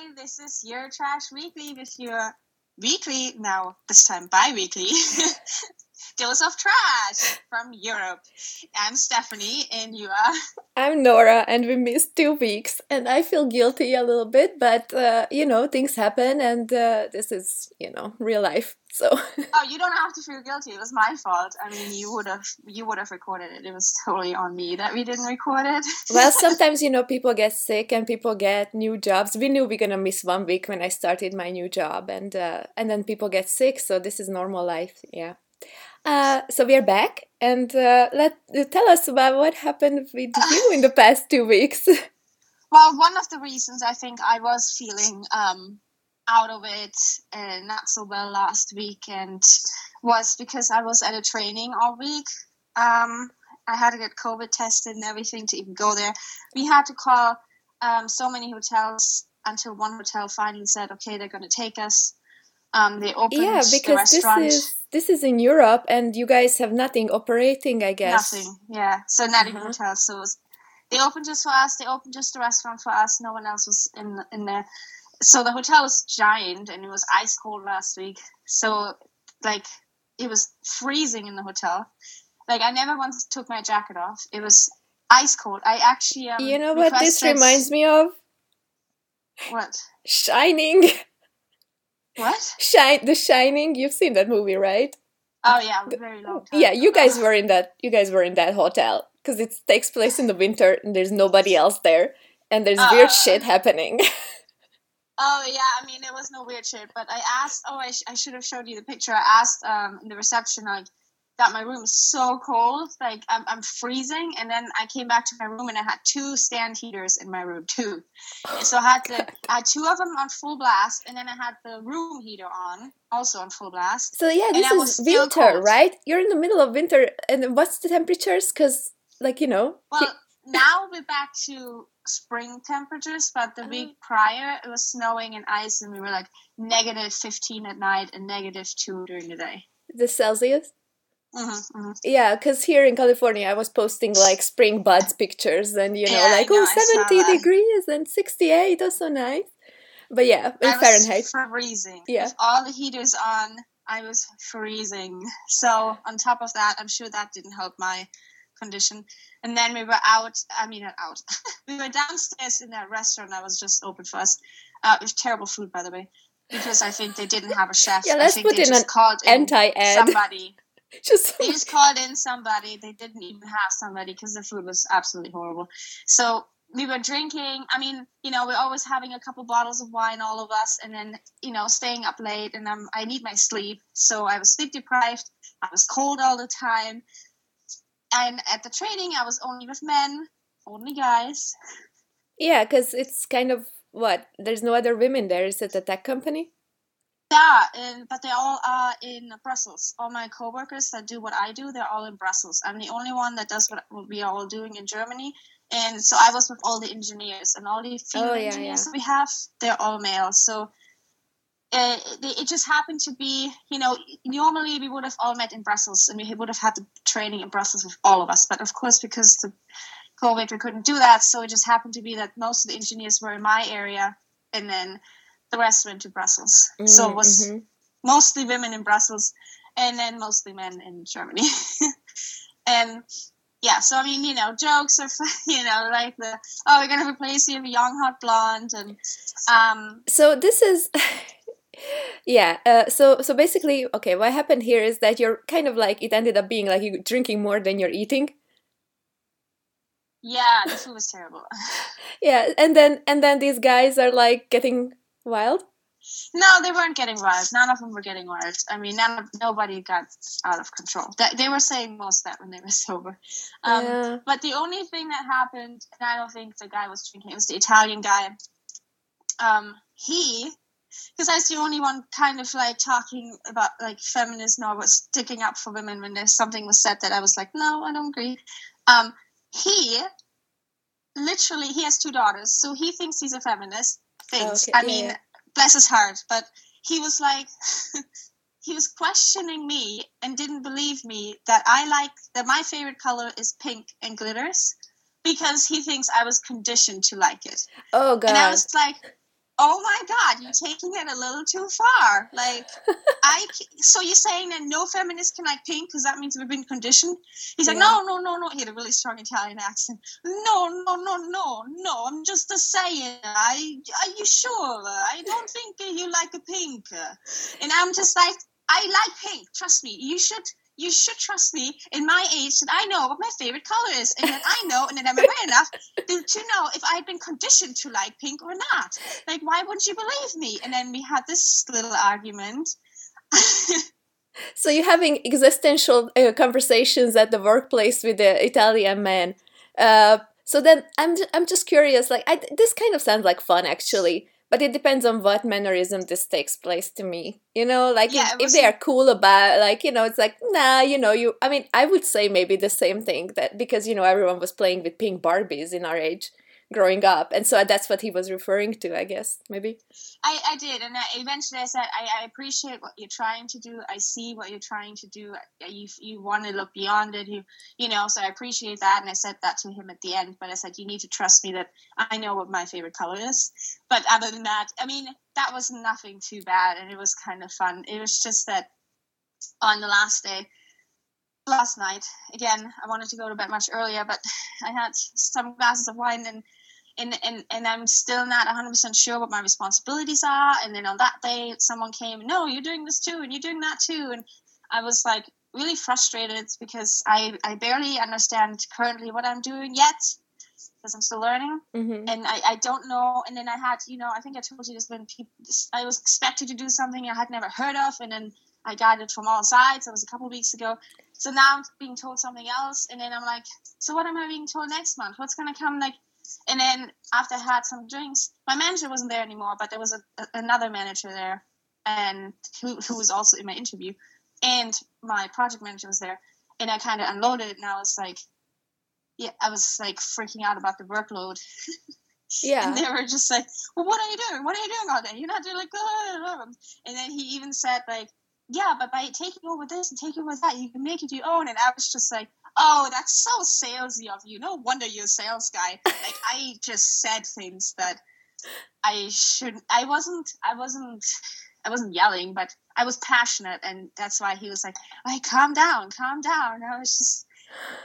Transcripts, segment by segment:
Hi, this is your Trash Weekly with your weekly, now this time bi weekly, dose of trash from Europe. I'm Stephanie, and you are. I'm Nora, and we missed two weeks, and I feel guilty a little bit, but uh, you know, things happen, and uh, this is, you know, real life. So. oh, you don't have to feel guilty. It was my fault. I mean, you would have you would have recorded it. It was totally on me that we didn't record it. well, sometimes you know people get sick and people get new jobs. We knew we are gonna miss one week when I started my new job, and uh, and then people get sick. So this is normal life. Yeah. Uh, so we are back, and uh, let tell us about what happened with you in the past two weeks. well, one of the reasons I think I was feeling um, out of it and not so well last weekend was because I was at a training all week. Um, I had to get COVID tested and everything to even go there. We had to call um, so many hotels until one hotel finally said, "Okay, they're going to take us." Um, they opened yeah, because this is this is in Europe, and you guys have nothing operating, I guess. Nothing, yeah. So not even hotels. So was, they opened just for us. They opened just the restaurant for us. No one else was in in there. So the hotel was giant, and it was ice cold last week. So like it was freezing in the hotel. Like I never once took my jacket off. It was ice cold. I actually um, you know what this reminds me of. What? Shining. What? Shine, The Shining. You've seen that movie, right? Oh yeah, very long time. Yeah, you guys were in that. You guys were in that hotel because it takes place in the winter and there's nobody else there, and there's uh, weird shit happening. oh yeah, I mean it was no weird shit, but I asked. Oh, I, sh- I should have showed you the picture. I asked um in the reception like that my room is so cold, like I'm, I'm freezing. And then I came back to my room and I had two stand heaters in my room too. So I had the I had two of them on full blast, and then I had the room heater on also on full blast. So yeah, this is winter, right? You're in the middle of winter, and what's the temperatures? Because like you know. Well, now we're back to spring temperatures, but the week oh. prior it was snowing and ice, and we were like negative 15 at night and negative two during the day. The Celsius. Mm-hmm, mm-hmm. Yeah, because here in California, I was posting like spring buds pictures and you know, yeah, like, know, oh, 70 degrees and 68, that's so nice. But yeah, in I Fahrenheit. freezing. Yeah. With all the heaters on, I was freezing. So, on top of that, I'm sure that didn't help my condition. And then we were out, I mean, not out. we were downstairs in that restaurant that was just open for us. Uh, it was terrible food, by the way, because I think they didn't have a chef. Yeah, let's put in an anti-ad. somebody just they just called in somebody. They didn't even have somebody because the food was absolutely horrible. So we were drinking. I mean, you know, we're always having a couple bottles of wine, all of us, and then you know, staying up late. And I'm, I need my sleep, so I was sleep deprived. I was cold all the time. And at the training, I was only with men, only guys. Yeah, because it's kind of what there's no other women there. Is it a tech company? Yeah, and, but they all are in Brussels. All my coworkers that do what I do, they're all in Brussels. I'm the only one that does what, we are all doing in Germany. And so I was with all the engineers and all the female oh, yeah, engineers yeah. we have, they're all male. So uh, it, it just happened to be, you know, normally we would have all met in Brussels and we would have had the training in Brussels with all of us. But of course, because the COVID, we couldn't do that. So it just happened to be that most of the engineers were in my area. And then the rest went to Brussels. Mm, so it was mm-hmm. mostly women in Brussels and then mostly men in Germany. and yeah, so I mean, you know, jokes are, you know, like the oh, we're gonna replace you with a young hot blonde, and um. So this is, yeah. Uh, so so basically, okay, what happened here is that you're kind of like it ended up being like you drinking more than you're eating. Yeah, the food was terrible. yeah, and then and then these guys are like getting wild? No, they weren't getting wild. None of them were getting wild. I mean, none of, nobody got out of control. They, they were saying most that when they were sober. Um, yeah. But the only thing that happened, and I don't think the guy was drinking, it was the Italian guy. Um, he, because I was the only one kind of like talking about like feminism or was sticking up for women when there's something was said that I was like, no, I don't agree. Um, he literally he has two daughters, so he thinks he's a feminist things. Okay, I mean, yeah. bless his heart, but he was like, he was questioning me and didn't believe me that I like that my favorite color is pink and glitters because he thinks I was conditioned to like it. Oh god! And I was like, oh my god you're taking it a little too far. Like i so you're saying that no feminist can like pink because that means we've been conditioned? He's like yeah. no no no no. He had a really strong italian accent. No no no no no i'm just a saying i are you sure? I don't think you like a pink. And i'm just like i like pink trust me you should you should trust me in my age that I know what my favorite color is and that I know and that I'm aware enough to, know if I've been conditioned to like pink or not. Like, why wouldn't you believe me? And then we had this little argument. so you're having existential uh, conversations at the workplace with the Italian man. Uh, so then I'm, I'm just curious, like, I, this kind of sounds like fun actually but it depends on what mannerism this takes place to me you know? Like yeah, if, if, they are cool about like you know it's like nah you know you i mean i would say maybe the same thing that because you know everyone was playing with pink barbies in our age growing up. And so that's what he was referring to i guess maybe. I, I did. And I, eventually i said I, I appreciate what you're trying to do. I see what you're trying to do. Uh, you, you want to look beyond it. You you know so i appreciate that. And i said that to him at the end. But i said you need to trust me that i know what my favorite color is. But other than that i mean that was nothing too bad. And it was kind of fun. It was just that on the last day last night again i wanted to go to bed much earlier but i had some glasses of wine and and, and, and I'm still not 100% sure what my responsibilities are. And then on that day, someone came, no, you're doing this too, and you're doing that too. And I was like really frustrated because I, I barely understand currently what I'm doing yet because I'm still learning. Mm-hmm. And I, I don't know. And then I had, you know, I think I told you this when people, I was expected to do something I had never heard of. And then I got it from all sides. That was a couple weeks ago. So now I'm being told something else. And then I'm like, so what am I being told next month? What's going to come like and then after I had some drinks, my manager wasn't there anymore, but there was a, another manager there, and who who was also in my interview, and my project manager was there, and I kind of unloaded, and I was like, yeah, I was like freaking out about the workload. Yeah. and they were just like, well, what are you doing? What are you doing all day? You're not doing like, and then he even said like, yeah, but by taking over this and taking over that, you can make it your own. And I was just like, oh, that's so salesy of you. No wonder you're a sales guy. like I just said things that I shouldn't. I wasn't. I wasn't. I wasn't yelling, but I was passionate, and that's why he was like, "Hey, calm down, calm down." I was just,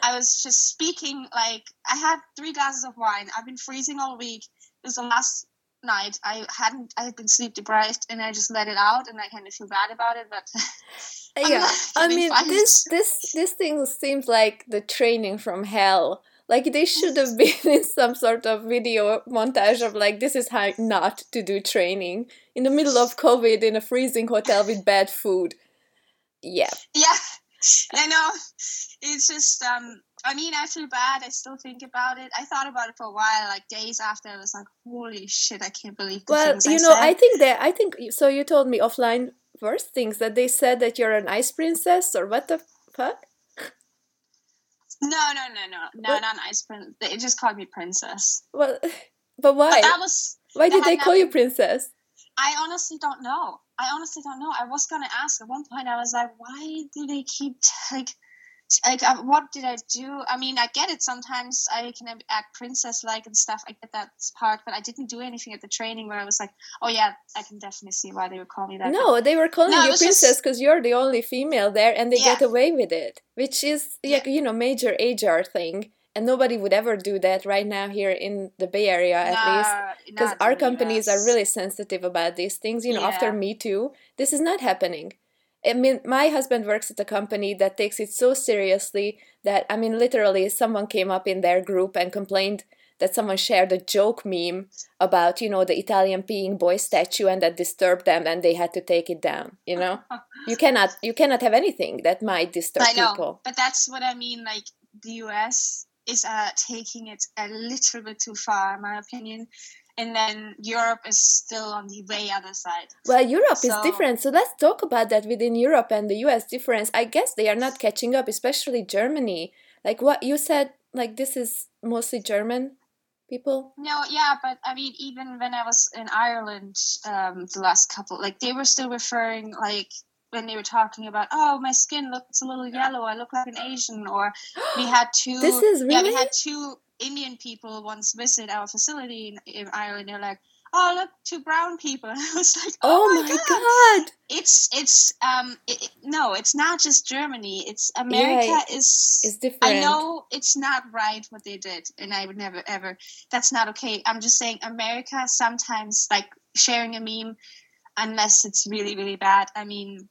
I was just speaking like I had three glasses of wine. I've been freezing all week. It was the last night. I hadn't. I had been sleep deprived, and I just let it out, and I kind of feel bad about it. But yeah, I mean, this this this thing seems like the training from hell. Like they should have been in some sort of video montage of like this is how not to do training in the middle of COVID in a freezing hotel with bad food. Yeah. Yeah, I know. It's just um I mean, I feel bad. I still think about it. I thought about it for a while, like days after. I was like, "Holy shit! I can't believe." Well, you I know, said. I think that I think so. You told me offline first things that they said that you're an ice princess, or what the fuck? No, no, no, no, no, not an ice princess. They just called me princess. Well, but why? But that was. Why did they call you princess? I honestly don't know. I honestly don't know. I was gonna ask at one point. I was like, why do they keep like like uh, what did i do i mean i get it sometimes i can act princess like and stuff i get that part but i didn't do anything at the training where i was like oh yeah i can definitely see why they would call me that no they were calling no, you princess because just... you're the only female there and they yeah. get away with it which is yeah. you know major hr thing and nobody would ever do that right now here in the bay area at no, least because our companies US. are really sensitive about these things you know yeah. after me too this is not happening I mean, my husband works at a company that takes it so seriously that, I mean, literally, someone came up in their group and complained that someone shared a joke meme about, you know, the Italian peeing boy statue and that disturbed them and they had to take it down, you know? you cannot you cannot have anything that might disturb I know, people. But that's what I mean, like the US is uh, taking it a little bit too far, in my opinion and then Europe is still on the way other side. Well, Europe so, is different. So let's talk about that within Europe and the US difference. I guess they are not catching up, especially Germany. Like what you said, like this is mostly German people. No, yeah, but I mean, even when I was in Ireland, um, the last couple, like they were still referring like when they were talking about, oh, my skin looks a little yellow. I look like an Asian, or we had two. This is really. Yeah, we had two Indian people once visit our facility in, in Ireland. They're like, oh look two brown people i was like oh, oh, my god. god. it's it's um it, it- no it's not just germany it's america is It's different. I know it's not right what they did, and I would never ever. That's not okay. I'm just saying, America sometimes like sharing a meme, unless it's really really bad. I mean,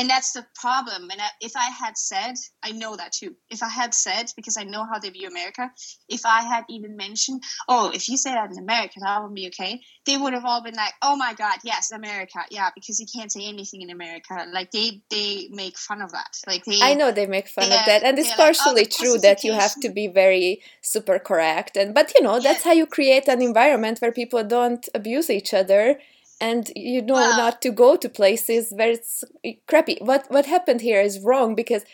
and that's the problem. And I, if I had said, I know that too. If I had said, because I know how they view America, if I had even mentioned, oh, if you say that in America, that would be okay. They would have all been like, oh my god, yes, America, yeah, because you can't say anything in America. Like they they make fun of that. Like they. I know they make fun of Yeah, uh, that, and it's they're like, "Oh, partially true that you have to be very super correct. And but you know that's how you create an environment where people don't abuse each other, and you know Well- not to go to places where it's crappy. What what happened here is wrong because.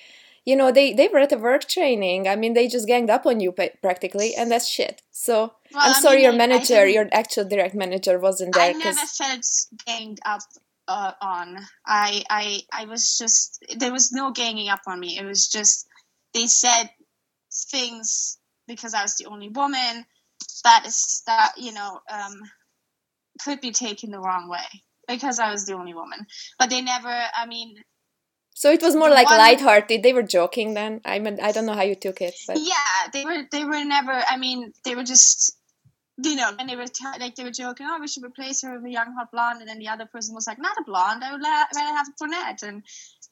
You know they, they were at a work training. I mean, they just ganged up on you practically, and that's shit. So Well, I'm I sorry, mean, your manager, your actual direct manager, wasn't there. I never 'cause- felt ganged up uh, on. I, I, I was just there was no ganging up on me. It was just they said things because I was the only woman that is that you know um, could be taken the wrong way because I was the only woman. But they never. I mean, so it was more like one- lighthearted. They were joking then. I mean, I don't know how you took it, but yeah, they were they were never. I mean, they were just. You know, and they were t- like they were joking. Oh, we should replace her with a young hot blonde, and then the other person was like, "Not a blonde. I would la- rather have a brunette." And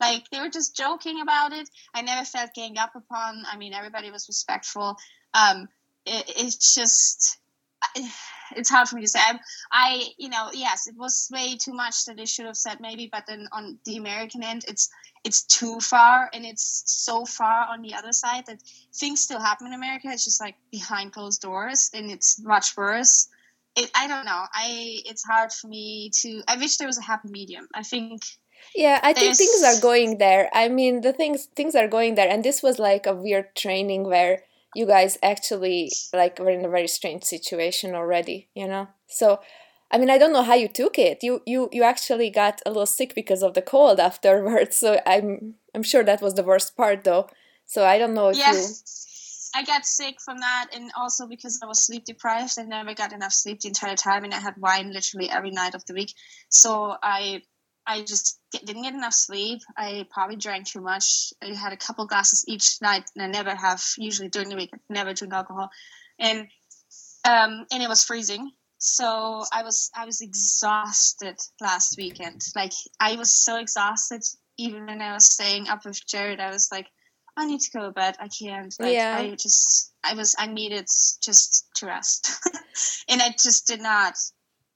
like they were just joking about it. I never felt ganged up upon. I mean, everybody was respectful. Um, it, it's just it's hard for me to say. I, I, you know, yes, it was way too much that they should have said maybe, but then on the American end, it's it's too far and it's so far on the other side that things still happen in America. It's just like behind closed doors, and it's much worse. It, I don't know. I it's hard for me to. I wish there was a happy medium. I think Yeah, I think things are going there. I mean, the things things are going there, and this was like a weird training where you guys actually like were in a very strange situation already, you know. So, I mean, I don't know how you took it. You you you actually got a little sick because of the cold afterwards. So I'm I'm sure that was the worst part, though. So I don't know if yeah. you. I got sick from that, and also because I was sleep deprived. I never got enough sleep the entire time, and I had wine literally every night of the week. So I, I just get, didn't get enough sleep. I probably drank too much. I had a couple glasses each night, and I never have usually during the week. I never drink alcohol, and um, and it was freezing. So I was I was exhausted last weekend. Like I was so exhausted. Even when I was staying up with Jared, I was like. I need to go to bed. I can't. Like, Yeah. I just, I was, I needed just to rest, and I just did not.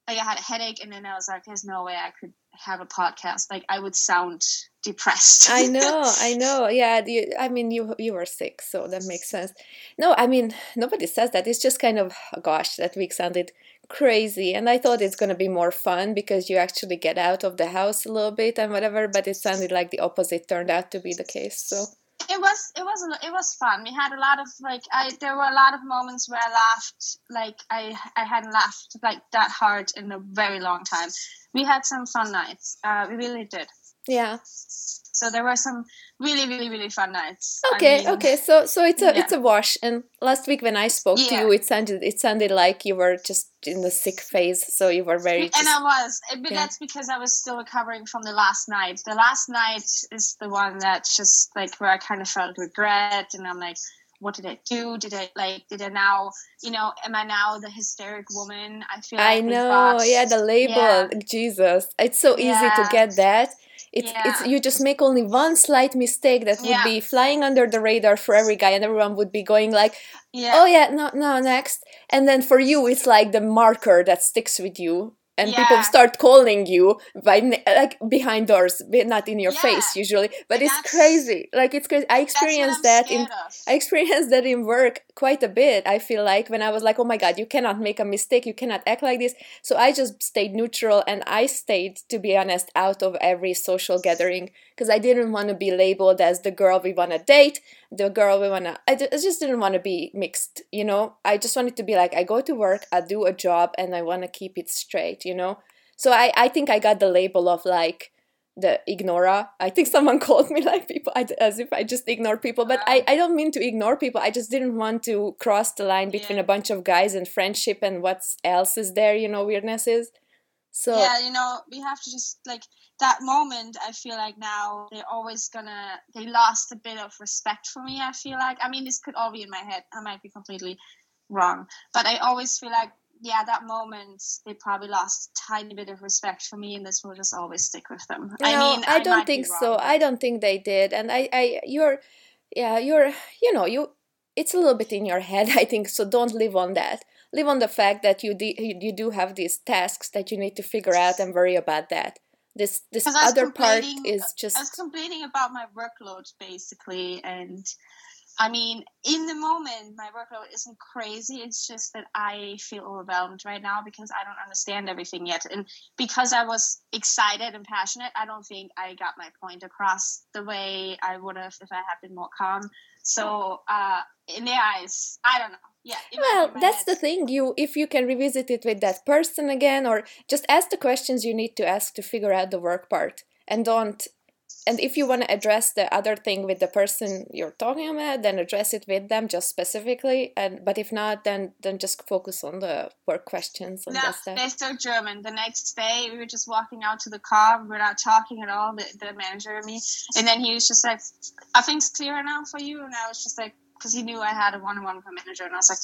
Like, I had a headache, and then I was like, "There's no way I could have a podcast. Like, I would sound depressed." I know, I know. Yeah, you, I mean, you you were sick, so that makes sense. No, I mean, nobody says that. It's just kind of, oh gosh, that week sounded crazy, and I thought it's gonna be more fun because you actually get out of the house a little bit and whatever. But it sounded like the opposite turned out to be the case. So it was, it was, it was fun. We had a lot of like, I there were a lot of moments where I laughed. Like, I, I hadn't laughed like that hard in a very long time. We had some fun nights. Uh, we really did. yeah, So there were some really, really, really fun nights. I okay, mean, okay. So so it's a yeah. it's a wash. And last week when I spoke to you, it sounded it sounded like you were just in the sick phase. So you were very. And I was, eh, but yeah. that's because I was still recovering from the last night. The last night is the one that's just like where I kind of felt regret, and I'm like, what did I do? Did I like? Did I now? You know, am I now the hysteric woman? I feel. I like we know, yeah, the label, Yeah. Jesus. It's so easy to get that. It's it's you just make only one slight mistake that would Yeah. be flying under the radar for every guy and everyone would be going like, Yeah. "Oh yeah, no no, next." And then for you it's like the marker that sticks with you and people start calling you by like behind doors, not in your Yeah. face usually. But it's crazy. Like it's crazy. I experienced that in of. I experienced that in work quite a bit. I feel like when I was like, oh my God, you cannot make a mistake, you cannot act like this. So I just stayed neutral and I stayed, to be honest, out of every social gathering because I didn't want to be labeled as the girl we want to date, the girl we want to. I just didn't want to be mixed, you know? I just wanted to be like, I go to work, I do a job, and I want to keep it straight, you know? So I, I think I got the label of like, the ignora. I think someone called me like people I, as if I just ignore people, but I, I don't mean to ignore people. I just didn't want to cross the line between Yeah. a bunch of guys and friendship and what else is there, you know, weirdnesses. So yeah you know we have to just like that moment i feel like now they're always gonna they lost a bit of respect for me i feel like i mean this could all be in my head i might be completely wrong but i always feel like yeah that moment they probably lost a tiny bit of respect for me and this will just always stick with them i no, mean I don't think so. I don't think they did. And I, I, you're, yeah, you're, you know, you. It's a little bit in your head, I think. So don't live on that. Live on the fact that you de- you do have these tasks that you need to figure out and worry about that. This this 'Cause I was other part is I was just complaining about my workload basically, and I mean, in the moment, my workload isn't crazy. It's just that I feel overwhelmed right now because I don't understand everything yet, and because I was excited and passionate, I don't think I got my point across the way I would have if I had been more calm. So, uh, in their eyes, I don't know. Yeah. it might be well that's the thing you if you can revisit it with that person again or just ask the questions you need to ask to figure out the work part and don't and if you want to address the other thing with the person you're talking about then address it with them just specifically and but if not then then just focus on the work questions and No, that's that they're so German. The next day, we were just walking out to the car. We were not talking at all, the, the manager and me. And then he was just like, Are things clearer now for you? And I was just like, Because he knew I had a one on one with my manager. And I was like,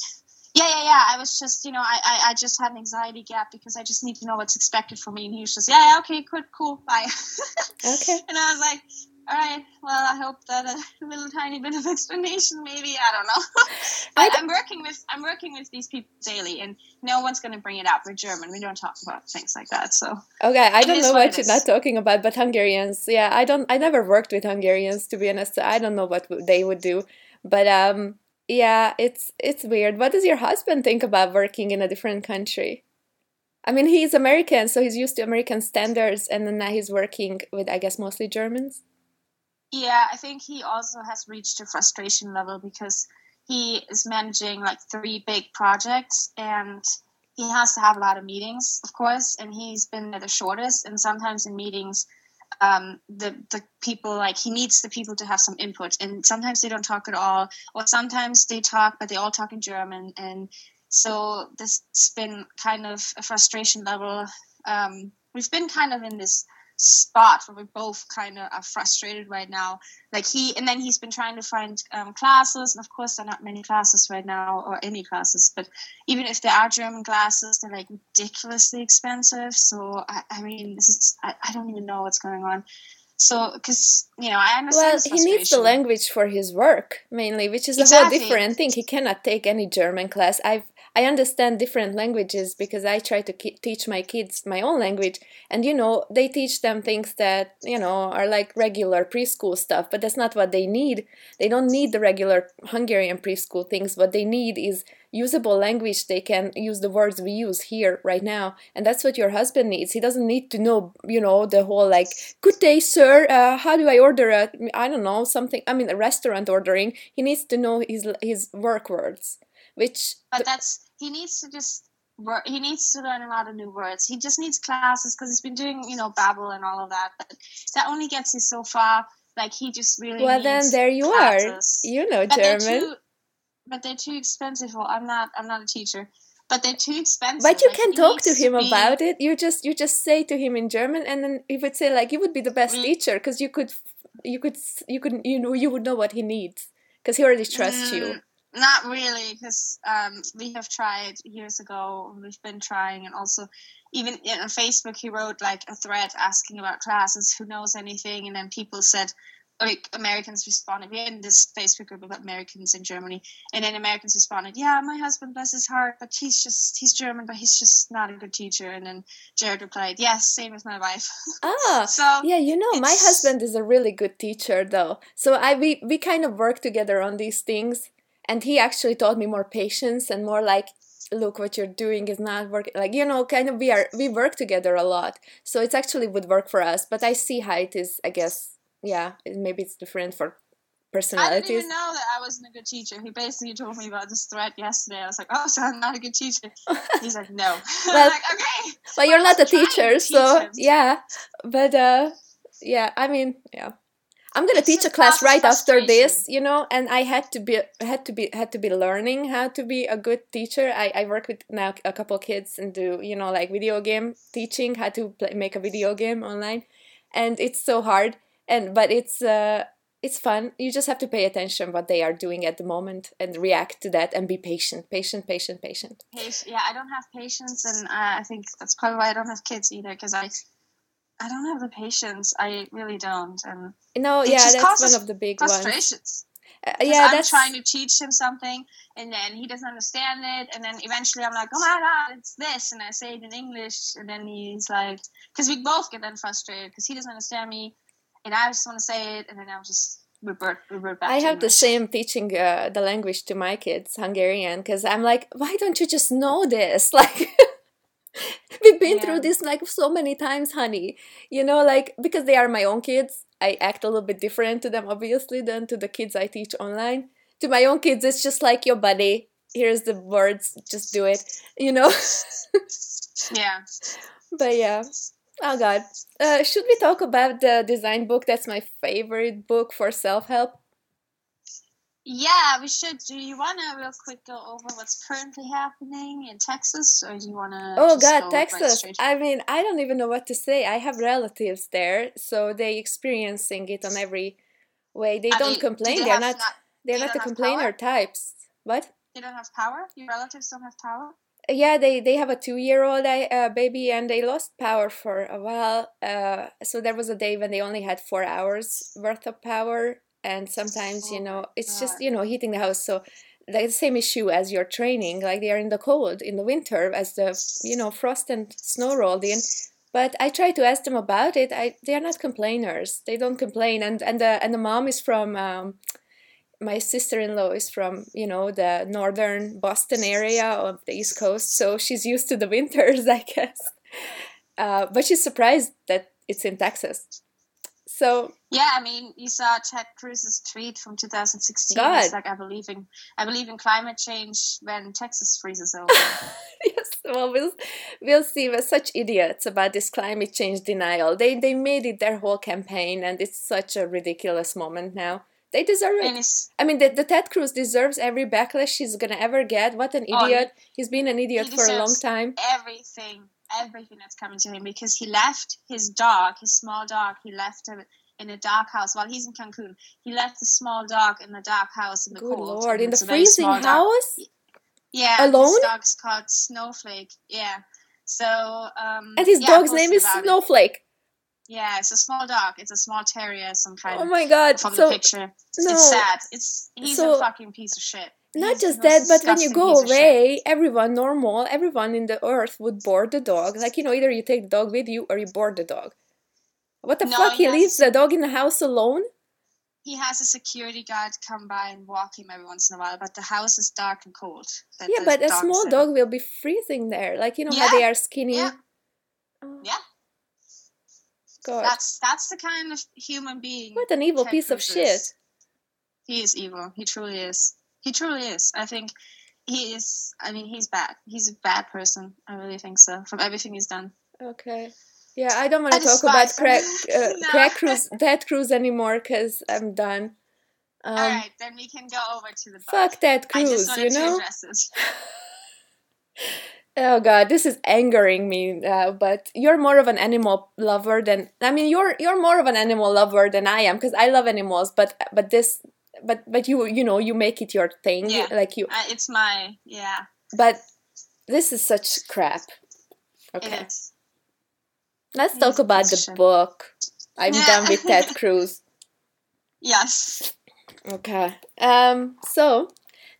Yeah, yeah, yeah. I was just, you know, I, I, I just had an anxiety gap because I just need to know what's expected from me. And he was just, Yeah, yeah, okay, good, cool, bye. okay and I was like, all right. Well, I hope that a little tiny bit of explanation, maybe I don't know. I but I'm working with I'm working with these people daily, and no one's going to bring it up. We're German. We don't talk about things like that. So okay i don't know what what you're not talking about but hungarians yeah i don't i never worked with hungarians to be honest i don't know what they would do but um yeah it's it's weird what does your husband think about working in a different country i mean he's american so he's used to american standards and then now he's working with i guess mostly germans yeah, I think he also has reached a frustration level because he is managing like three big projects and he has to have a lot of meetings, of course, and he's been there the shortest. And sometimes in meetings, um, the the people like he needs the people to have some input, and sometimes they don't talk at all, or sometimes they talk, but they all talk in German, and so this has been kind of a frustration level. Um, we've been kind of in this spot where we both kind of are frustrated right now. Like he, and then he's been trying to find um, classes, and of course there are not many classes right now, or any classes. But even if there are German classes, they're like ridiculously expensive. So I, I mean, this is I, I don't even know what's going on. So because you know I understand. well he needs the language for his work mainly which is a whole different thing he cannot take any german class i've i understand different languages because i try to ki- teach my kids my own language. And you know they teach them things that you know are like regular preschool stuff but that's not what they need. They don't need the regular hungarian preschool things. What they need is usable language. They can use the words we use here right now. And that's what your husband needs. He doesn't need to know you know the whole like good day sir. Uh, how do i order a i don't know something i mean a restaurant ordering. He needs to know his his work words which but that's he needs to just he needs to learn a lot of new words. He just needs classes because he's been doing you know Babbel and all of that but that only gets you so far. Like he just really well then there you are. you know but they're german. too, but they're too expensive. Well i'm not i'm not a teacher but they're too expensive. But you Like, can talk to him be- about it. You just you just say to him in german and then he would say like you would be the best Mm. teacher because you could you could you could you know you would know what he needs because he already trusts you. Mm, Not really, because um, we have tried years ago. We've been trying, and also even in, on Facebook, he wrote like a thread asking about classes. Who knows anything? And then people said, like Americans responded. We're in this Facebook group about Americans in Germany, and then Americans responded, "Yeah, my husband, bless his heart, but he's just he's German, but he's just not a good teacher." And then Jared replied, "Yes, same with my wife." ah so yeah you know my husband is a really good teacher though so i we, we kind of work together on these things and he actually taught me more patience and more like look what you're doing is not working like you know kind of we are we work together a lot so it's actually would work for us but i see how it is i guess yeah maybe it's different for personalities. I didn't even know that I wasn't a good teacher. He basically told me about this threat yesterday. I was like, "Oh, so I'm not a good teacher." He's like, "No." Well, I'm like, "Okay." well you're not a was trying to teacher so yeah but uh yeah, I mean, yeah. I'm gonna It's teach a class right after this, you know, and I had to be had to be had to be learning how to be a good teacher. I, I work with now a couple kids and do you know like video game teaching how to play, make a video game online, and it's so hard. And but it's uh it's fun. You just have to pay attention what they are doing at the moment and react to that and be patient, patient, patient, patient. Yeah, I don't have patience, and uh, I think that's probably why I don't have kids either, because I, I don't have the patience. I really don't, and No, It yeah, just that's one of the big ones. frustrations. Uh, 'Cause yeah, I'm trying to teach him something, and then he doesn't understand it, and then eventually I'm like, "Oh my god, it's this," and I say it in English, and then he's like, because we both get then frustrated because he doesn't understand me, and I just want to say it, and then I'll just revert revert back. I have the same teaching uh, the language to my kids, Hungarian, because I'm like, why don't you just know this? Like, we've been Yeah. through this like so many times, honey. You know, like because they are my own kids, I act a little bit different to them, obviously, than to the kids I teach online. To my own kids, it's just like your buddy. Here's the words, just do it. You know. Yeah. but yeah. Oh God. Uh, should we talk about the design book? That's my favorite book for self help. Yeah, we should. Do you want to real quick go over what's currently happening in Texas, or do you want to? Oh God, Texas! I mean, I don't even know what to say. I have relatives there, so they experiencing it on every way. They Are don't they- complain. they They're have not. They're they not the complainer power? types. What? They don't have power. Your relatives don't have power. Yeah, they they have a two year old uh, baby, and they lost power for a while. Uh, so there was a day when they only had four hours worth of power, and sometimes you Oh know it's just you know heating the house. So like the same issue as your training, like they are in the cold in the winter as the you know frost and snow rolled in. But I try to ask them about it. I they are not complainers. They don't complain, and and the and the mom is from. Um, my sister-in-law is from you know the northern boston area of the east coast so she's used to the winters i guess uh, but she's surprised that it's in texas so Yeah, I mean, you saw Ted Cruz's tweet from 2016. God. It's like I believe in I believe in climate change when Texas freezes over. yes well we'll, we'll see we're such idiots about this climate change denial they they made it their whole campaign and it's such a ridiculous moment now they deserve it I mean, the, the Ted Cruz deserves every backlash he's gonna ever get. What an Oh, idiot! He's been an idiot for a long time. everything, everything that's coming to him because he left his dog, his small dog, he left him in a dark house while he's in Cancun. He left the small dog in the dark house in the Good cold. lord! In the it's a very freezing dog. house, Yeah, Alone? His dog's called Snowflake. Yeah. So um and his yeah, dog's name is about it. Snowflake. Yeah, it's a small dog. It's a small terrier, some kind Oh my god! from So the picture. no, It's sad. It's he's So- a fucking piece of shit. Not just that, but when you go piece of shit. away, everyone normal, everyone in the earth would board the dog. Like you know, either you take the dog with you or you board the dog. What the No, fuck? He yes. leaves the dog in the house alone. He has a security guard come by and walk him every once in a while, but the house is dark and cold. that Yeah, but a small in. dog will be freezing there. Like you know how they are skinny. yeah. Oh, Yeah. God, That's that's the kind of human being. what an evil piece of shit. He is evil. He truly is. He truly is. I think he is. I mean, he's bad. He's a bad person. I really think so. From everything he's done. Okay. Yeah, I don't want to talk about crack, uh, No. crack cruise, Ted Cruz anymore because I'm done. Um, All right, then we can go over to the. Fuck Ted just Cruz, you know? Oh god, this is angering me now. But you're more of an animal lover than I mean, you're you're more of an animal lover than I am because I love animals. But but this, but but you you know you make it your thing, Yeah. like you. Uh, it's my yeah. But this is such crap. Okay, let's talk about the book. I'm Yeah. done with Ted Cruz. Yes. Okay. Um, so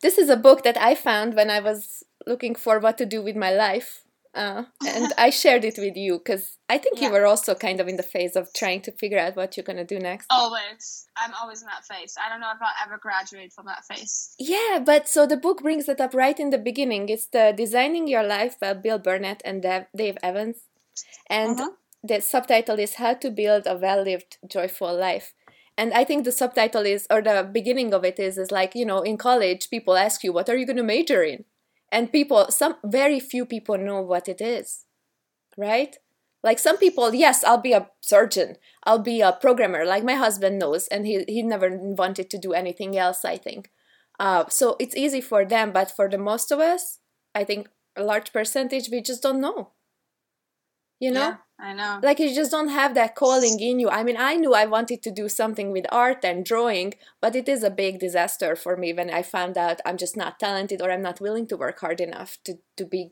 this is a book that I found when I was looking for what to do with my life. Uh, and I shared it with you because I think you were also kind of in the phase of trying to figure out what you're gonna do next. Always. I'm always in that phase. I don't know if I'll ever graduate from that phase. Yeah, but so the book brings it up right in the beginning. It's the Designing Your Life by Bill Burnett and Dave Evans, and Mhm. the subtitle is How to Build a Well-Lived, Joyful Life. And I think the subtitle is, or the beginning of it is, is like you know, in college, people ask you, "What are you going to major in?" And people, some very few people know what it is, right? Like some people, yes, I'll be a surgeon, I'll be a programmer, like my husband knows, and he, he never wanted to do anything else, I think. Uh, so it's easy for them, but for the most of us, I think a large percentage, we just don't know. You know? Yeah, I know. Like you just don't have that calling in you. I mean, I knew I wanted to do something with art and drawing, but it is a big disaster for me when I found out I'm just not talented or I'm not willing to work hard enough to, to be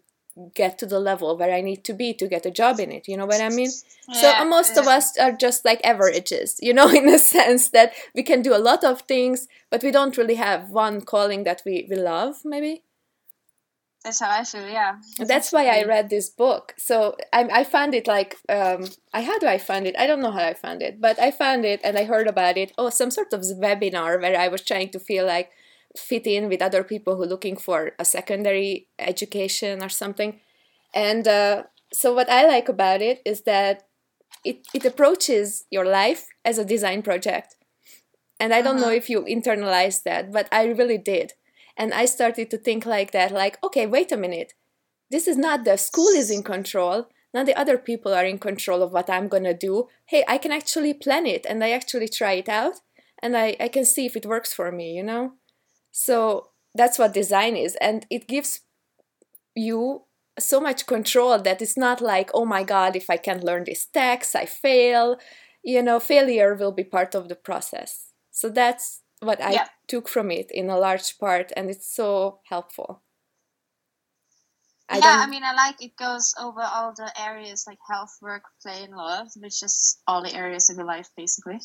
get to the level where I need to be to get a job in it. You know what I mean? Yeah, so most of us are just like averages, you know, in the sense that we can do a lot of things, but we don't really have one calling that we, we love, maybe. That's how I feel. Yeah. That's why I read this book. So I, I found it like, um, I how do I find it? I don't know how I found it, but I found it and I heard about it. Oh, some sort of webinar where I was trying to feel like fit in with other people who are looking for a secondary education or something. And uh, so what I like about it is that it, it approaches your life as a design project. And I don't know Uh-huh. if you internalized that, but I really did. And I started to think like that, like, okay, wait a minute. This is not the school is in control. Not the other people are in control of what I'm gonna do. Hey, I can actually plan it and I actually try it out and I, I can see if it works for me, you know? So that's what design is. And it gives you so much control that it's not like, oh my God, if I can't learn this text, I fail. You know, failure will be part of the process. So that's what I Yeah. took from it in a large part, and it's so helpful. I yeah, I mean, I like it goes over all the areas like health, work, play, and love, which is all the areas of your life, basically.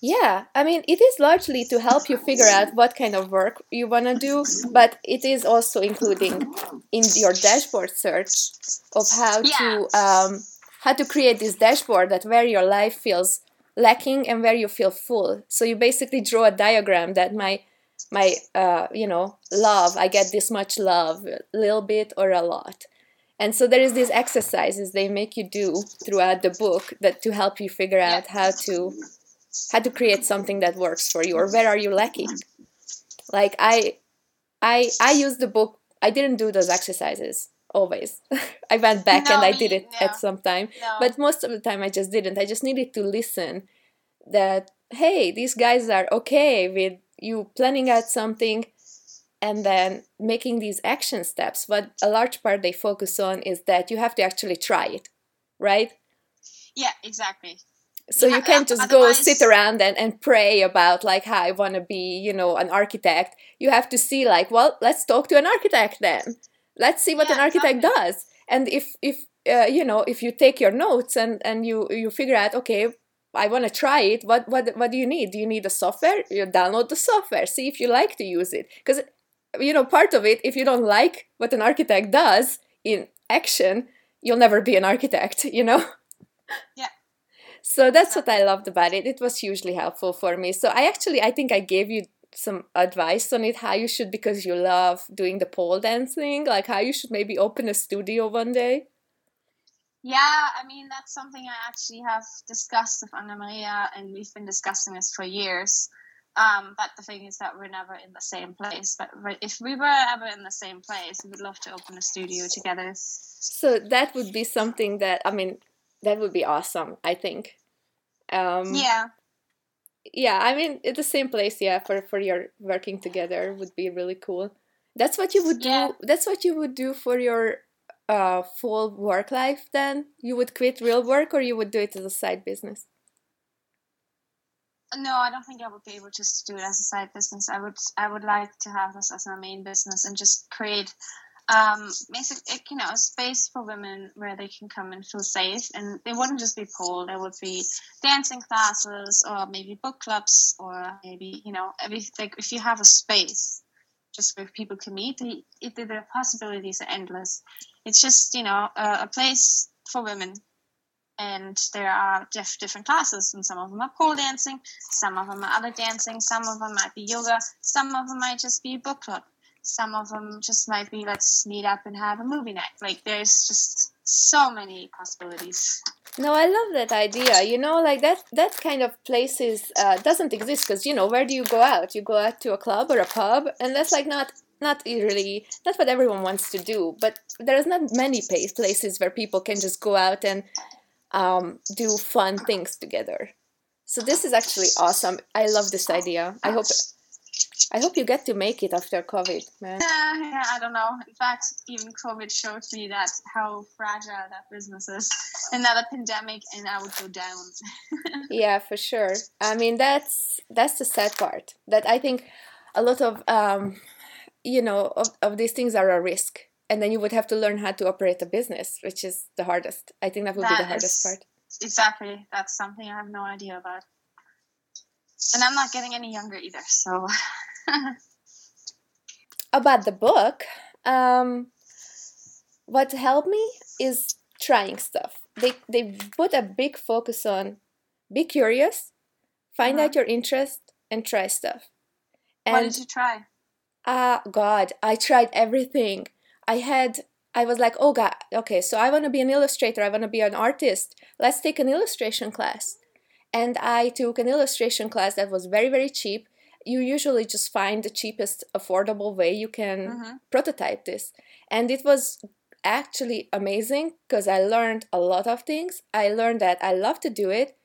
Yeah, I mean, it is largely to help you figure out what kind of work you want to do, but it is also including in your dashboard search of how to um, how to create this dashboard that where your life feels lacking and where you feel full. So you basically draw a diagram that my my uh, you know love I get this much love, a little bit or a lot. And so there is these exercises they make you do throughout the book that to help you figure out how to how to create something that works for you or where are you lacking like i i i used the book i didn't do those exercises always i went back No, and i did it no. at some time No. but most of the time i just didn't i just needed to listen that hey these guys are okay with you planning out something and then making these action steps what a large part they focus on is that you have to actually try it right yeah, exactly. so Yeah, you can't just go sit around and, and pray about like how i want to be you know an architect you have to see like well let's talk to an architect then let's see what Yeah, an architect exactly. does and if if uh, you know if you take your notes and and you you figure out okay i want to try it what what what do you need do you need a software you download the software see if you like to use it because you know part of it if you don't like what an architect does in action you'll never be an architect you know Yeah. so that's what I loved about it. It was hugely helpful for me. So I actually I think I gave you some advice on it how you should because you love doing the pole dancing, like how you should maybe open a studio one day. Yeah, I mean that's something I actually have discussed with Anna Maria, and we've been discussing this for years. Um, but the thing is that we're never in the same place. But but if we were ever in the same place, we would love to open a studio together. So that would be something that I mean that would be awesome, I think. Um Yeah, yeah, I mean at the same place, yeah, for for your working together would be really cool. That's what you would do. Yeah. That's what you would do for your uh full work life then? You would quit real work or you would do it as a side business? no, I don't think I would be able just to do it as a side business. I would I would like to have this as my main business and just create um basic you know a space for women where they can come and feel safe. And it wouldn't just be pole there would be dancing classes or maybe book clubs or maybe you know every like if you have a space just where people can meet the, it, the possibilities are endless. It's just you know a, a place for women. And there are diff- different classes and some of them are pole dancing some of them are other dancing some of them might be yoga some of them might just be book club some of them just might be let's meet up and have a movie night like there's just so many possibilities No, I love that idea. You know, like that that kind of places uh, doesn't exist because you know where do you go out? You go out to a club or a pub, and that's like not not really not what everyone wants to do. But there's not many places where people can just go out and um, do fun things together. So this is actually awesome. I love this idea. I hope I hope you get to make it after COVID, man. Yeah, yeah, I don't know. In fact, even COVID showed me that how fragile that business is. Another pandemic, and I would go down. yeah, for sure. I mean, that's that's the sad part. That I think a lot of um, you know of, of these things are a risk, and then you would have to learn how to operate a business, which is the hardest. I think that would that be the hardest part. Exactly. That's something I have no idea about. And I'm not getting any younger either, so. about the book, um, what helped me is trying stuff. They they put a big focus on be curious, find uh-huh. out your interest, and try stuff. And, what did you try? Ah, uh, God, I tried everything. I had I was like, oh God, okay, so I want to be an illustrator. I want to be an artist. Let's take an illustration class. And I took an illustration class that was very, very cheap. You usually just find the cheapest, affordable way you can mm-hmm. prototype this. And it was actually amazing because I learned a lot of things. I learned that I love to do it.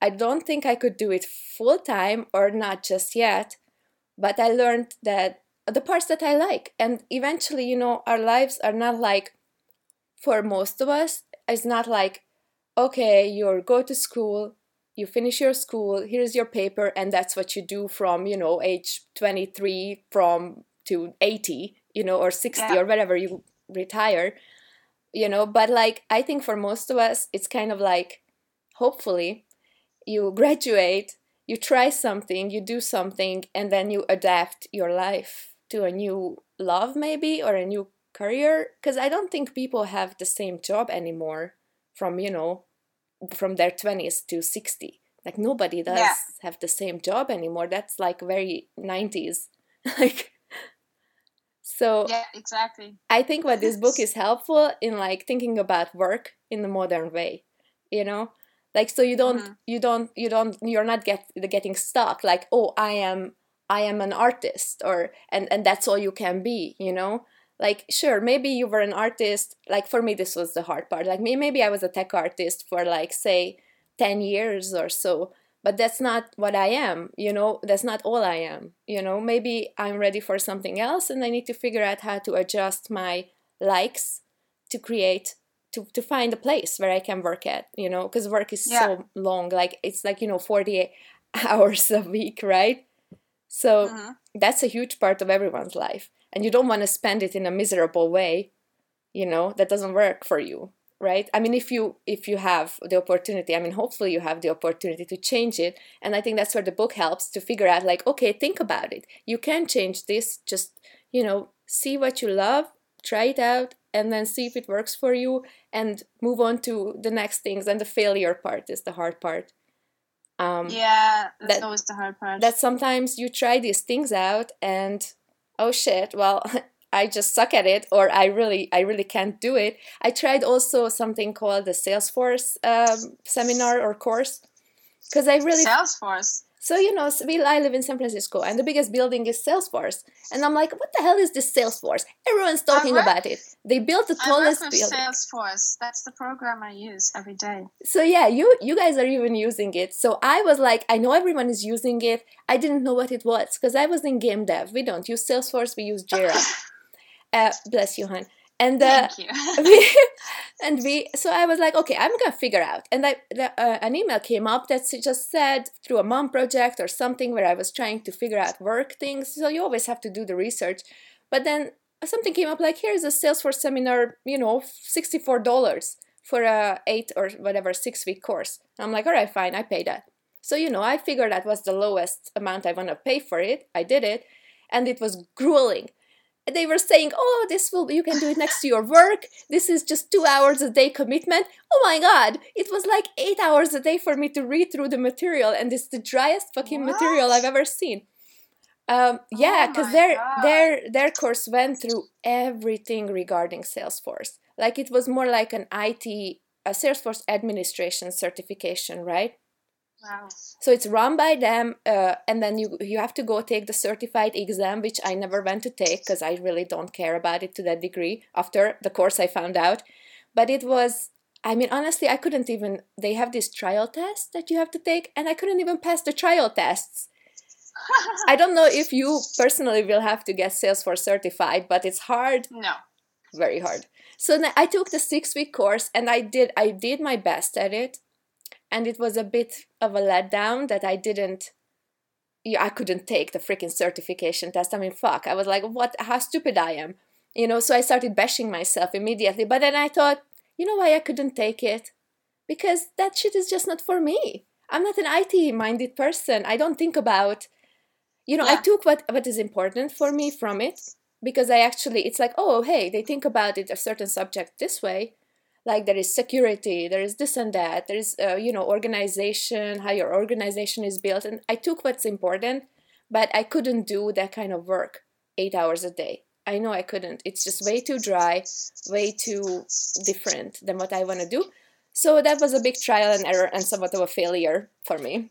I don't think I could do it full time or not just yet, but I learned that the parts that I like. And eventually, you know, our lives are not like, for most of us, it's not like, okay, you go to school, you finish your school, here's your paper, and that's what you do from, you know, age 23 from to 80, you know, or 60 yeah. or whatever you retire, you know. But like, I think for most of us, it's kind of like, hopefully, you graduate, you try something, you do something, and then you adapt your life to a new love maybe or a new career because i don't think people have the same job anymore from you know from their 20s to 60 like nobody does yeah. have the same job anymore that's like very 90s like so yeah exactly i think what this book is helpful in like thinking about work in the modern way you know like so you don't mm-hmm. you don't you don't you're not get getting stuck like oh i am I am an artist or and and that's all you can be, you know? Like sure, maybe you were an artist, like for me this was the hard part. Like me maybe I was a tech artist for like say 10 years or so, but that's not what I am, you know? That's not all I am, you know? Maybe I'm ready for something else and I need to figure out how to adjust my likes to create to, to find a place where I can work at, you know, because work is yeah. so long. Like it's like, you know, 48 hours a week, right? So uh-huh. that's a huge part of everyone's life. And you don't want to spend it in a miserable way, you know, that doesn't work for you, right? I mean if you if you have the opportunity, I mean hopefully you have the opportunity to change it. And I think that's where the book helps to figure out like, okay, think about it. You can change this, just, you know, see what you love, try it out, and then see if it works for you and move on to the next things. And the failure part is the hard part. Um, yeah, that's that, always the hard part. That sometimes you try these things out and oh shit, well, I just suck at it, or I really, I really can't do it. I tried also something called the Salesforce um, seminar or course because I really Salesforce. So you know, we, I live in San Francisco, and the biggest building is Salesforce, and I'm like, what the hell is this Salesforce? Everyone's talking about it. They built the tallest I work with building. Salesforce. That's the program I use every day. So yeah, you you guys are even using it. So I was like, I know everyone is using it. I didn't know what it was because I was in game dev. We don't use Salesforce. We use Jira. uh, bless you, hon and uh, we, and we so i was like okay i'm gonna figure out. And I, the, uh, an email came up that just said through a mom project or something where i was trying to figure out work things. So you always have to do the research. But then something came up like here's a salesforce seminar you know $64 for a eight or whatever six week course. I'm like all right fine i pay that. So you know i figured that was the lowest amount i want to pay for it. I did it. And it was grueling they were saying, "Oh, this will you can do it next to your work. This is just two hours a day commitment." Oh my god, it was like eight hours a day for me to read through the material, and it's the driest fucking what? material I've ever seen. Um, yeah, because oh their god. their their course went through everything regarding Salesforce. Like it was more like an IT, a Salesforce administration certification, right? Wow. So it's run by them, uh, and then you you have to go take the certified exam, which I never went to take because I really don't care about it to that degree. After the course, I found out, but it was I mean, honestly, I couldn't even. They have this trial test that you have to take, and I couldn't even pass the trial tests. I don't know if you personally will have to get Salesforce certified, but it's hard. No. Very hard. So I took the six week course and I did I did my best at it. And it was a bit of a letdown that I didn't I couldn't take the freaking certification test. I mean, fuck. I was like, what how stupid I am. You know, so I started bashing myself immediately. But then I thought, you know why I couldn't take it? Because that shit is just not for me. I'm not an IT minded person. I don't think about you know, yeah. I took what what is important for me from it because I actually it's like oh hey they think about it a certain subject this way like there is security there is this and that there is uh, you know organization how your organization is built. And I took what's important but I couldn't do that kind of work 8 hours a day. I know I couldn't. It's just way too dry way too different than what I want to do. So that was a big trial and error and somewhat of a failure for me.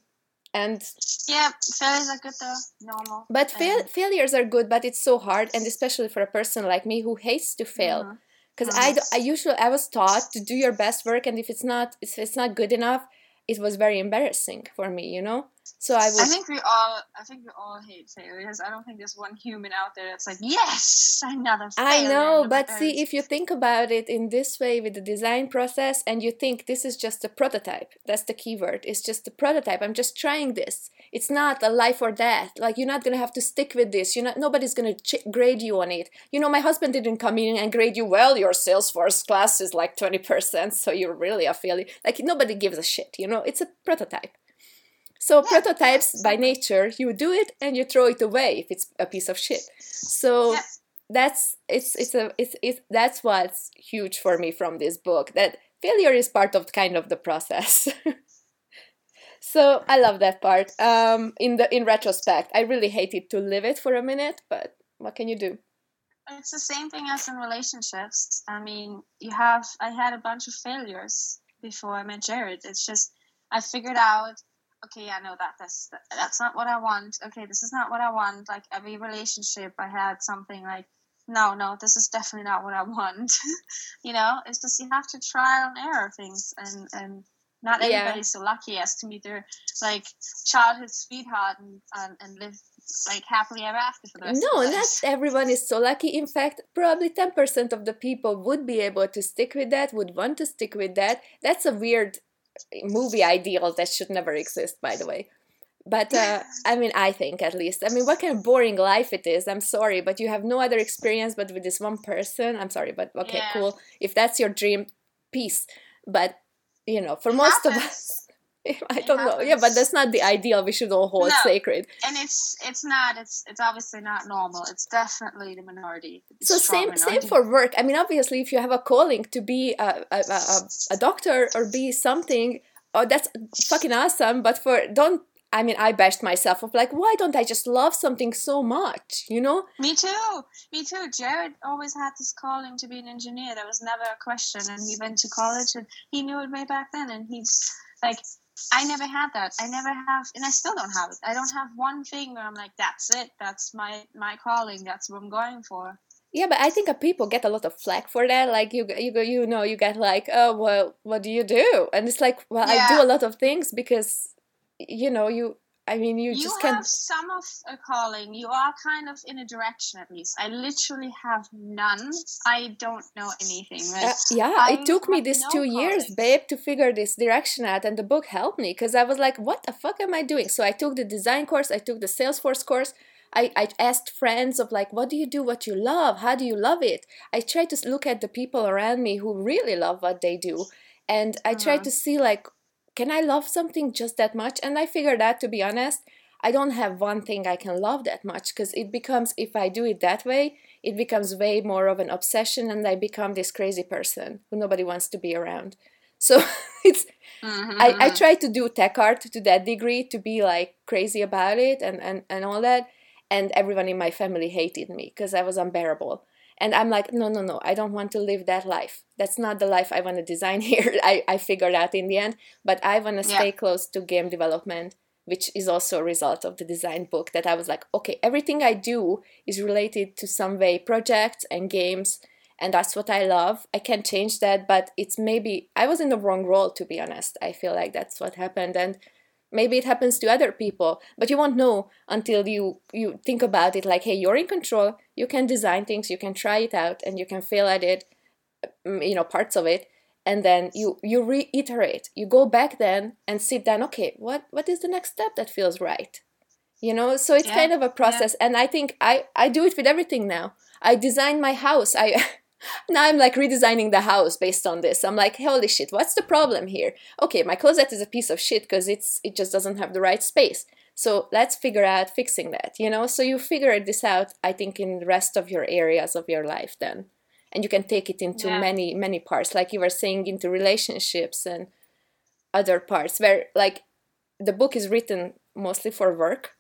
And yeah failures are good though normal but fail- failures are good but it's so hard and especially for a person like me who hates to fail. Mm-hmm. Mm-hmm. i i usually i was taught to do your best work and if it's not if it's not good enough it was very embarrassing for me you know so I would. I think we all. I think we all hate failures. I don't think there's one human out there that's like, yes, another. I know, but see, if you think about it in this way with the design process, and you think this is just a prototype, that's the keyword. It's just a prototype. I'm just trying this. It's not a life or death. Like you're not gonna have to stick with this. You're not. Nobody's gonna ch- grade you on it. You know, my husband didn't come in and grade you. Well, your Salesforce class is like twenty percent, so you're really a failure. Like nobody gives a shit. You know, it's a prototype. So prototypes by nature, you do it and you throw it away if it's a piece of shit. So that's it's it's a it's, it's that's what's huge for me from this book that failure is part of kind of the process. so I love that part. Um, in the in retrospect, I really hated to live it for a minute, but what can you do? It's the same thing as in relationships. I mean, you have I had a bunch of failures before I met Jared. It's just I figured out okay, yeah, no, that that's that's not what I want. Okay, this is not what I want. Like every relationship, I had something like, no, no, this is definitely not what I want. you know, it's just you have to try and error things, and and not everybody's yeah. so lucky as to meet their like childhood sweetheart and and, and live like happily ever after for the rest no not everyone is so lucky in fact probably 10% of the people would be able to stick with that would want to stick with that that's a weird movie ideal that should never exist, by the way. But uh, I mean, I think at least. I mean, what kind of boring life it is. I'm sorry, but you have no other experience but with this one person. I'm sorry, but okay, yeah. cool. If that's your dream, peace. But you know, for it most happens. of us, I don't know. Yeah, but that's not the ideal we should all hold no. sacred. And it's it's not. It's it's obviously not normal. It's definitely the minority. so same minority. same for work. I mean, obviously, if you have a calling to be a a, a, a doctor or be something, oh, that's fucking awesome. But for don't. I mean, I bashed myself of like, why don't I just love something so much? You know? Me too. Me too. Jared always had this calling to be an engineer. There was never a question, and he went to college, and he knew it way back then. And he's like I never had that. I never have, and I still don't have it. I don't have one thing where I'm like, that's it. That's my my calling. That's what I'm going for. Yeah, but I think people get a lot of flack for that. Like you, you go, you know, you get like, oh well, what do you do? And it's like, well, yeah. I do a lot of things because, you know, you I mean, you, you just can't. have some of a calling. You are kind of in a direction, at least. I literally have none. I don't know anything. Uh, yeah, I it took me these no two calling. years, babe, to figure this direction out, and the book helped me because I was like, "What the fuck am I doing?" So I took the design course. I took the Salesforce course. I, I asked friends of like what do you do what you love how do you love it i tried to look at the people around me who really love what they do and i uh-huh. tried to see like can I love something just that much? And I figured out, to be honest, I don't have one thing I can love that much because it becomes, if I do it that way, it becomes way more of an obsession and I become this crazy person who nobody wants to be around. So it's, mm-hmm. I, I mm-hmm. try to do tech art to that degree to be like crazy about it and, and, and all that. And everyone in my family hated me because I was unbearable and i'm like no no no i don't want to live that life that's not the life i want to design here i, I figured out in the end but i want to stay yeah. close to game development which is also a result of the design book that i was like okay everything i do is related to some way projects and games and that's what I love. I can't change that, but it's maybe I was in the wrong role to be honest. I feel like that's what happened and maybe it happens to other people, but you won't know until you you think about it like hey, you're in control. You can design things, you can try it out and you can fail at it, mm, you know, parts of it and then you you reiterate. You go back then and sit down, okay, what what is the next step that feels right? You know, so it's yeah. kind of a process yeah. and I think I I do it with everything now. I design my house. I now I'm like redesigning the house based on this. I'm like, holy shit, what's the problem here? Okay, my closet is a piece of shit because it's it just doesn't have the right space. So let's figure out fixing that, you know? So you figure this out, I think, in the rest of your areas of your life then. And you can take it into yeah. many, many parts, like you were saying, into relationships and other parts where like the book is written mostly for work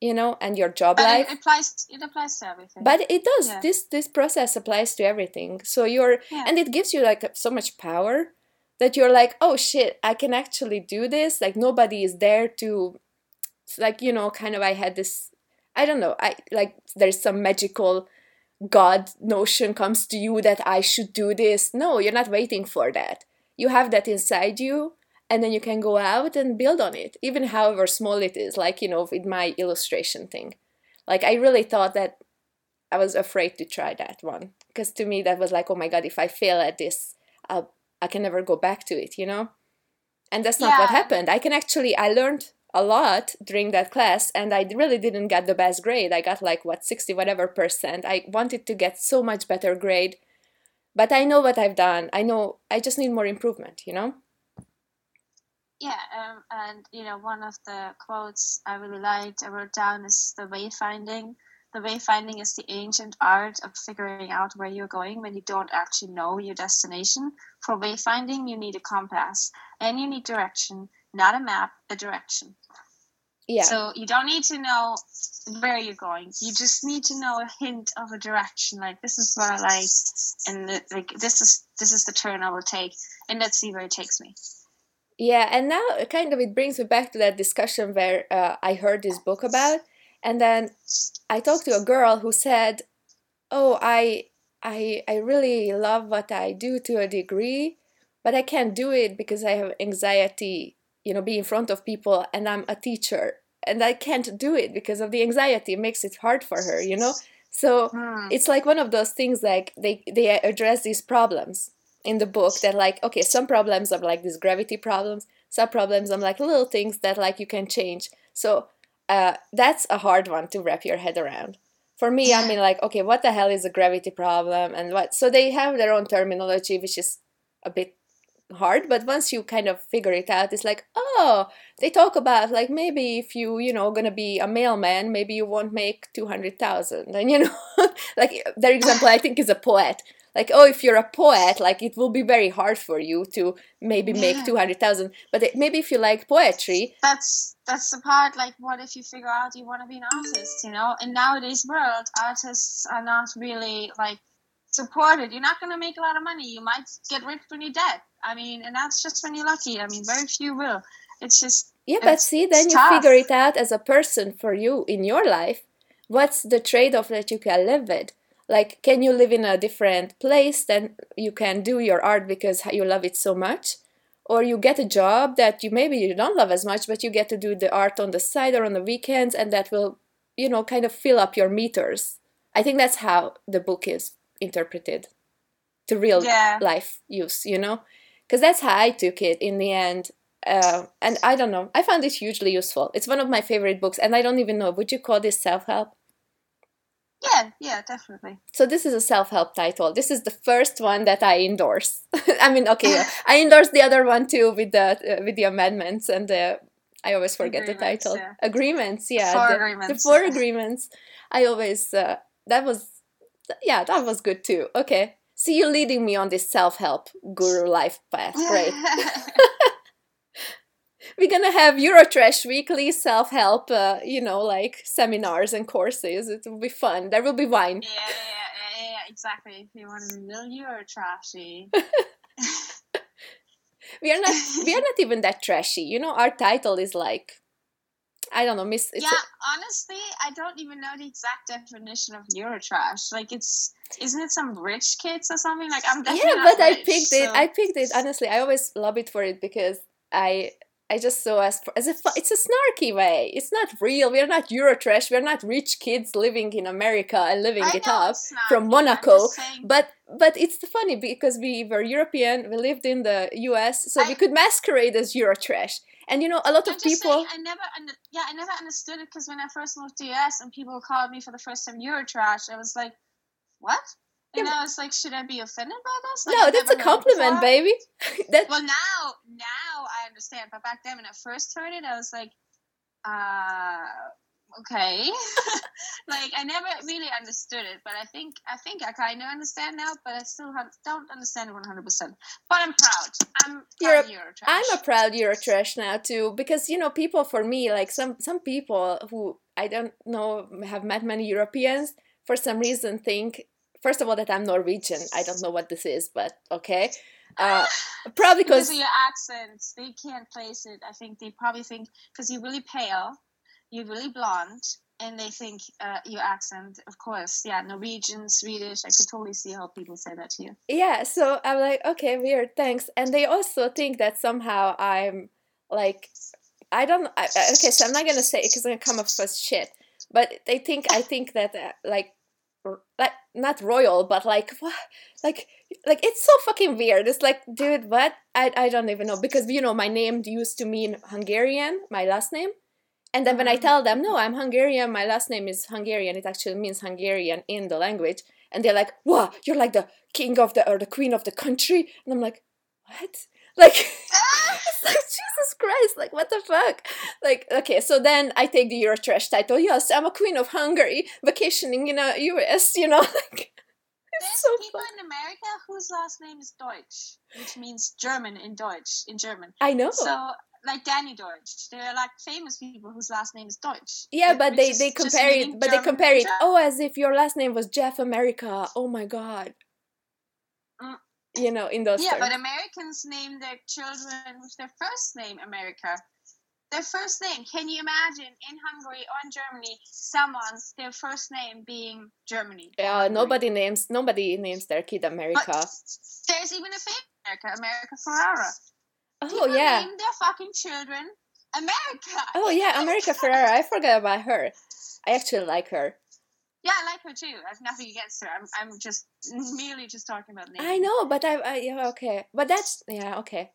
you know and your job but life. it applies it applies to everything. But it does. Yeah. this this process applies to everything. So you're yeah. and it gives you like so much power that you're like oh shit i can actually do this. Like nobody is there to like you know kind of i had this i don't know i like there's some magical god notion comes to you that i should do this. No you're not waiting for that. You have that inside you and then you can go out and build on it even however small it is like you know with my illustration thing. Like i really thought that i was afraid to try that one because to me that was like oh my god if i fail at this I'll, i can never go back to it you know? And that's not yeah. what happened. I can actually i learned a lot during that class and i really didn't get the best grade. I got like what 60 whatever percent. I wanted to get so much better grade but i know what i've done. I know i just need more improvement you know yeah, um, and you know, one of the quotes I really liked, I wrote down is the wayfinding. The wayfinding is the ancient art of figuring out where you're going when you don't actually know your destination. For wayfinding, you need a compass and you need direction, not a map, a direction. Yeah. So you don't need to know where you're going. You just need to know a hint of a direction. Like this is what I like, and the, like this is this is the turn I will take, and let's see where it takes me. Yeah, and now kind of it brings me back to that discussion where uh, I heard this book about, and then I talked to a girl who said, "Oh, I, I, I really love what I do to a degree, but I can't do it because I have anxiety, you know, being in front of people, and I'm a teacher, and I can't do it because of the anxiety. It makes it hard for her, you know." So hmm. it's like one of those things like they they address these problems in the book that like okay some problems are like these gravity problems some problems are like little things that like you can change. So uh, that's a hard one to wrap your head around. For me i mean like okay what the hell is a gravity problem and what so they have their own terminology which is a bit hard but once you kind of figure it out it's like oh they talk about like maybe if you you know gonna be a mailman maybe you won't make 200000 and you know like their example i think is a poet like oh if you're a poet like it will be very hard for you to maybe yeah. make 200000 but it, maybe if you like poetry that's that's the part like what if you figure out you want to be an artist you know? In nowadays world artists are not really like supported. You're not going to make a lot of money. You might get rich when you're dead. I mean and that's just when you're lucky. I mean very few will. It's just yeah but see then you figure it out as a person for you in your life. What's the trade-off that you can live with like can you live in a different place then you can do your art because you love it so much? Or you get a job that you maybe you don't love as much but you get to do the art on the side or on the weekends and that will you know kind of fill up your meters. I think that's how the book is interpreted to real yeah. life use you know? Because that's how i took it in the end uh, and i don't know i found it hugely useful. It's one of my favorite books and i don't even know would you call this self-help yeah, yeah, definitely. So this is a self-help title. This is the first one that I endorse. I mean, okay, I endorse the other one too with the uh, with the amendments and the I always forget agreements, the title. Yeah. Agreements, yeah. Four the, agreements. The four agreements. I always uh, that was yeah, that was good too. Okay. See you leading me on this self-help guru life path. Great. we're gonna have Eurotrash weekly self help, uh, you know, like seminars and courses. It will be fun. There will be wine. Yeah, yeah, yeah, yeah exactly. If you want to be real Eurotrashy. we are not. We are not even that trashy. You know, our title is like I don't know, miss. yeah, honestly, I don't even know the exact definition of Eurotrash. Like, it's isn't it some rich kids or something? Like, I'm definitely yeah, but rich, I picked so. it. I picked it honestly. I always love it for it because I I just saw as as a it's a snarky way. It's not real. We're not Eurotrash. We're not rich kids living in America and living I it up from Monaco. But but it's funny because we were European. We lived in the U.S., so we could masquerade as Eurotrash. And you know, a lot I'm of people. saying, I never, yeah, I never understood it because when I first moved to US and people called me for the first time Eurotrash, I was like, what? And Yeah, I was like, should I be offended by this? Like, no, that's a compliment, baby. that Well, now, now I understand, but back then when I first heard it, I was like, uh, okay. like I never really understood it, but I think I think I kind of understand now, but I still have, don't understand one hundred percent. But I'm proud. I'm You're proud Eurotrash. I'm a proud Eurotrash now too because you know people for me like some some people who I don't know have met many Europeans for some reason think first of all that I'm Norwegian. I don't know what this is, but okay. Uh, probably because of your accents, they can't place it. I think they probably think because you're really pale, you're really blonde, and they think uh, your accent, of course, yeah, Norwegian, Swedish. I could totally see how people say that to you. yeah. So I'm like okay, weird, thanks. And they also think that somehow I'm like I don't. I, okay, so I'm not gonna say because I'm gonna come up as shit. But they think I think that uh, like like not royal, but like what like like it's so fucking weird. It's like, dude, what? I I don't even know because you know my name used to mean Hungarian, my last name. And then when I Mhm. tell them, no, I'm Hungarian, my last name is Hungarian, it actually means Hungarian in the language. And they're like, wow, you're like the king of the, or the queen of the country. And I'm like, what? Like, it's like, Jesus Christ, like, what the fuck? Like, okay, so then I take the Eurotrash title. Yes, I'm a queen of Hungary, vacationing in a US, you know? Like, There's so people fun. in America whose last name is Deutsch, which means German in Deutsch, in German. I know. So, like Danny Deutsch, there are like famous people whose last name is Deutsch. Yeah, but they, they compare it, but they compare it. Oh, as if your last name was Jeff America. Oh my god. Mm. You know, in those Yeah, terms. but Americans name their children with their first name America. Their first name. Can you imagine in Hungary or in Germany someone's their first name being Germany? Yeah, Hungary? nobody names nobody names their kid But America. there's even a fake America, America Ferrera. Oh People yeah. name their fucking children America. Oh yeah, America Ferrera. I forgot about her. I actually like her. Yeah, I like her too. I have nothing against her. I'm, I'm just merely just talking about names. I know, but I, I yeah, okay. But that's yeah, okay.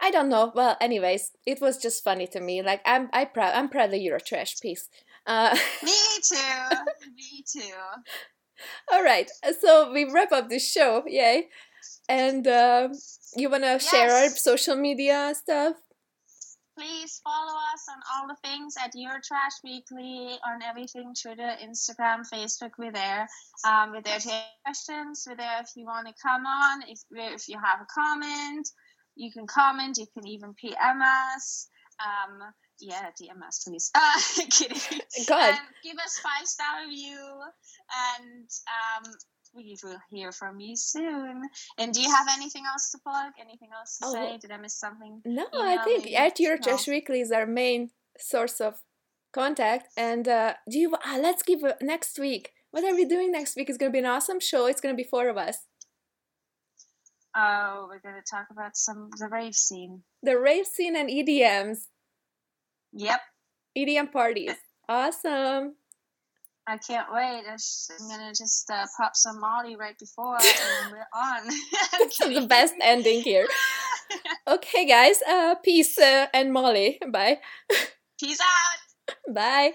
I don't know. Well, anyways, it was just funny to me. Like I'm I proud I'm proud of Eurotrash piece. Uh Me too. Me too. all right. So we wrap up this show, yay. And um you wanna share our social media stuff? Please follow us on all the things at Eurotrash Weekly on everything Twitter, Instagram, Facebook. We're there. Um, we're there to answer questions. We're there if you want to come on. If if you have a comment, you can comment. You can even PM us. Um, yeah, DM us, please. Uh, kidding. God. Um, give us five star review, and um, we will hear from you soon. And do you have anything else to plug? Anything else to Oh. say? Did I miss something? No, email I think at your No. Trash Weekly is our main source of contact. And uh, do you? Uh, let's give a, next week. What are we doing next week? It's gonna be an awesome show. It's gonna be four of us. Oh, we're gonna talk about some the rave scene. The rave scene and EDMs, Yep, EDM parties. Awesome. I can't wait. I'm gonna just uh, pop some Molly right before and we're on. This is the best ending here. Okay, guys. Uh, peace uh, and Molly. Bye. Peace out. Bye.